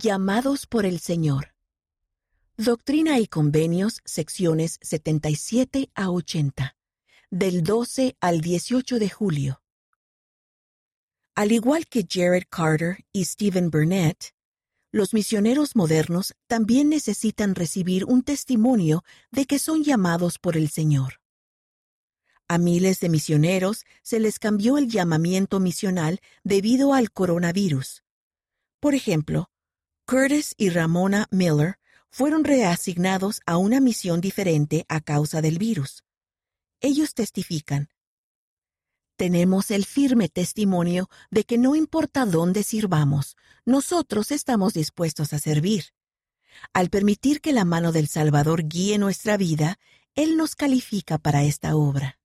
Llamados por el Señor. Doctrina y Convenios, secciones 77 a 80, del 12 al 18 de julio. Al igual que Jared Carter y Stephen Burnett, los misioneros modernos también necesitan recibir un testimonio de que son llamados por el Señor. A miles de misioneros se les cambió el llamamiento misional debido al coronavirus. Por ejemplo, Curtis y Ramona Miller fueron reasignados a una misión diferente a causa del virus. Ellos testifican, tenemos el firme testimonio de que no importa dónde sirvamos, nosotros estamos dispuestos a servir. Al permitir que la mano del Salvador guíe nuestra vida, Él nos califica para esta obra.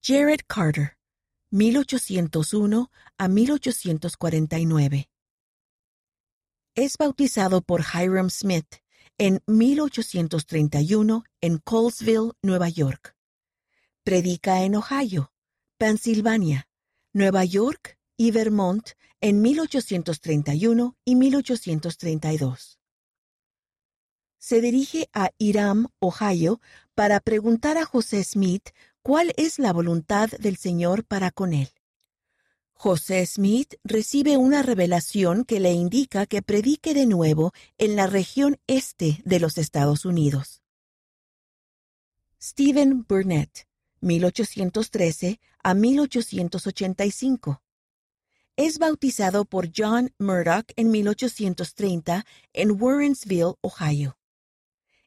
Jared Carter, 1801 a 1849. Es bautizado por Hiram Smith en 1831 en Colesville, Nueva York. Predica en Ohio, Pensilvania, Nueva York y Vermont en 1831 y 1832. Se dirige a Iram, Ohio, para preguntar a José Smith cuál es la voluntad del Señor para con él. José Smith recibe una revelación que le indica que predique de nuevo en la región este de los Estados Unidos. Stephen Burnett 1813 a 1885. Es bautizado por John Murdoch en 1830 en Warrensville, Ohio.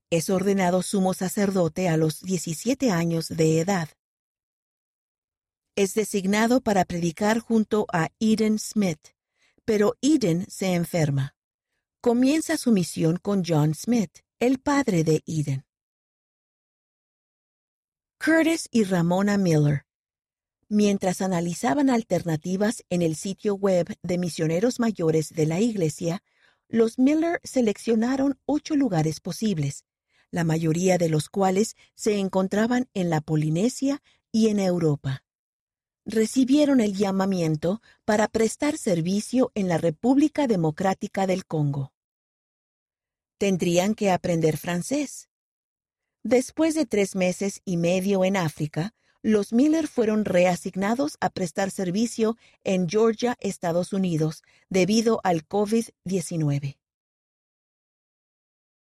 Es ordenado sumo sacerdote a los 17 años de edad. Es designado para predicar junto a Eden Smith, pero Eden se enferma. Comienza su misión con John Smith, el padre de Eden. Curtis y Ramona Miller. Mientras analizaban alternativas en el sitio web de misioneros mayores de la Iglesia, los Miller seleccionaron ocho lugares posibles, la mayoría de los cuales se encontraban en la Polinesia y en Europa. Recibieron el llamamiento para prestar servicio en la República Democrática del Congo. Tendrían que aprender francés, Después de tres meses y medio en África, los Miller fueron reasignados a prestar servicio en Georgia, Estados Unidos, debido al COVID-19.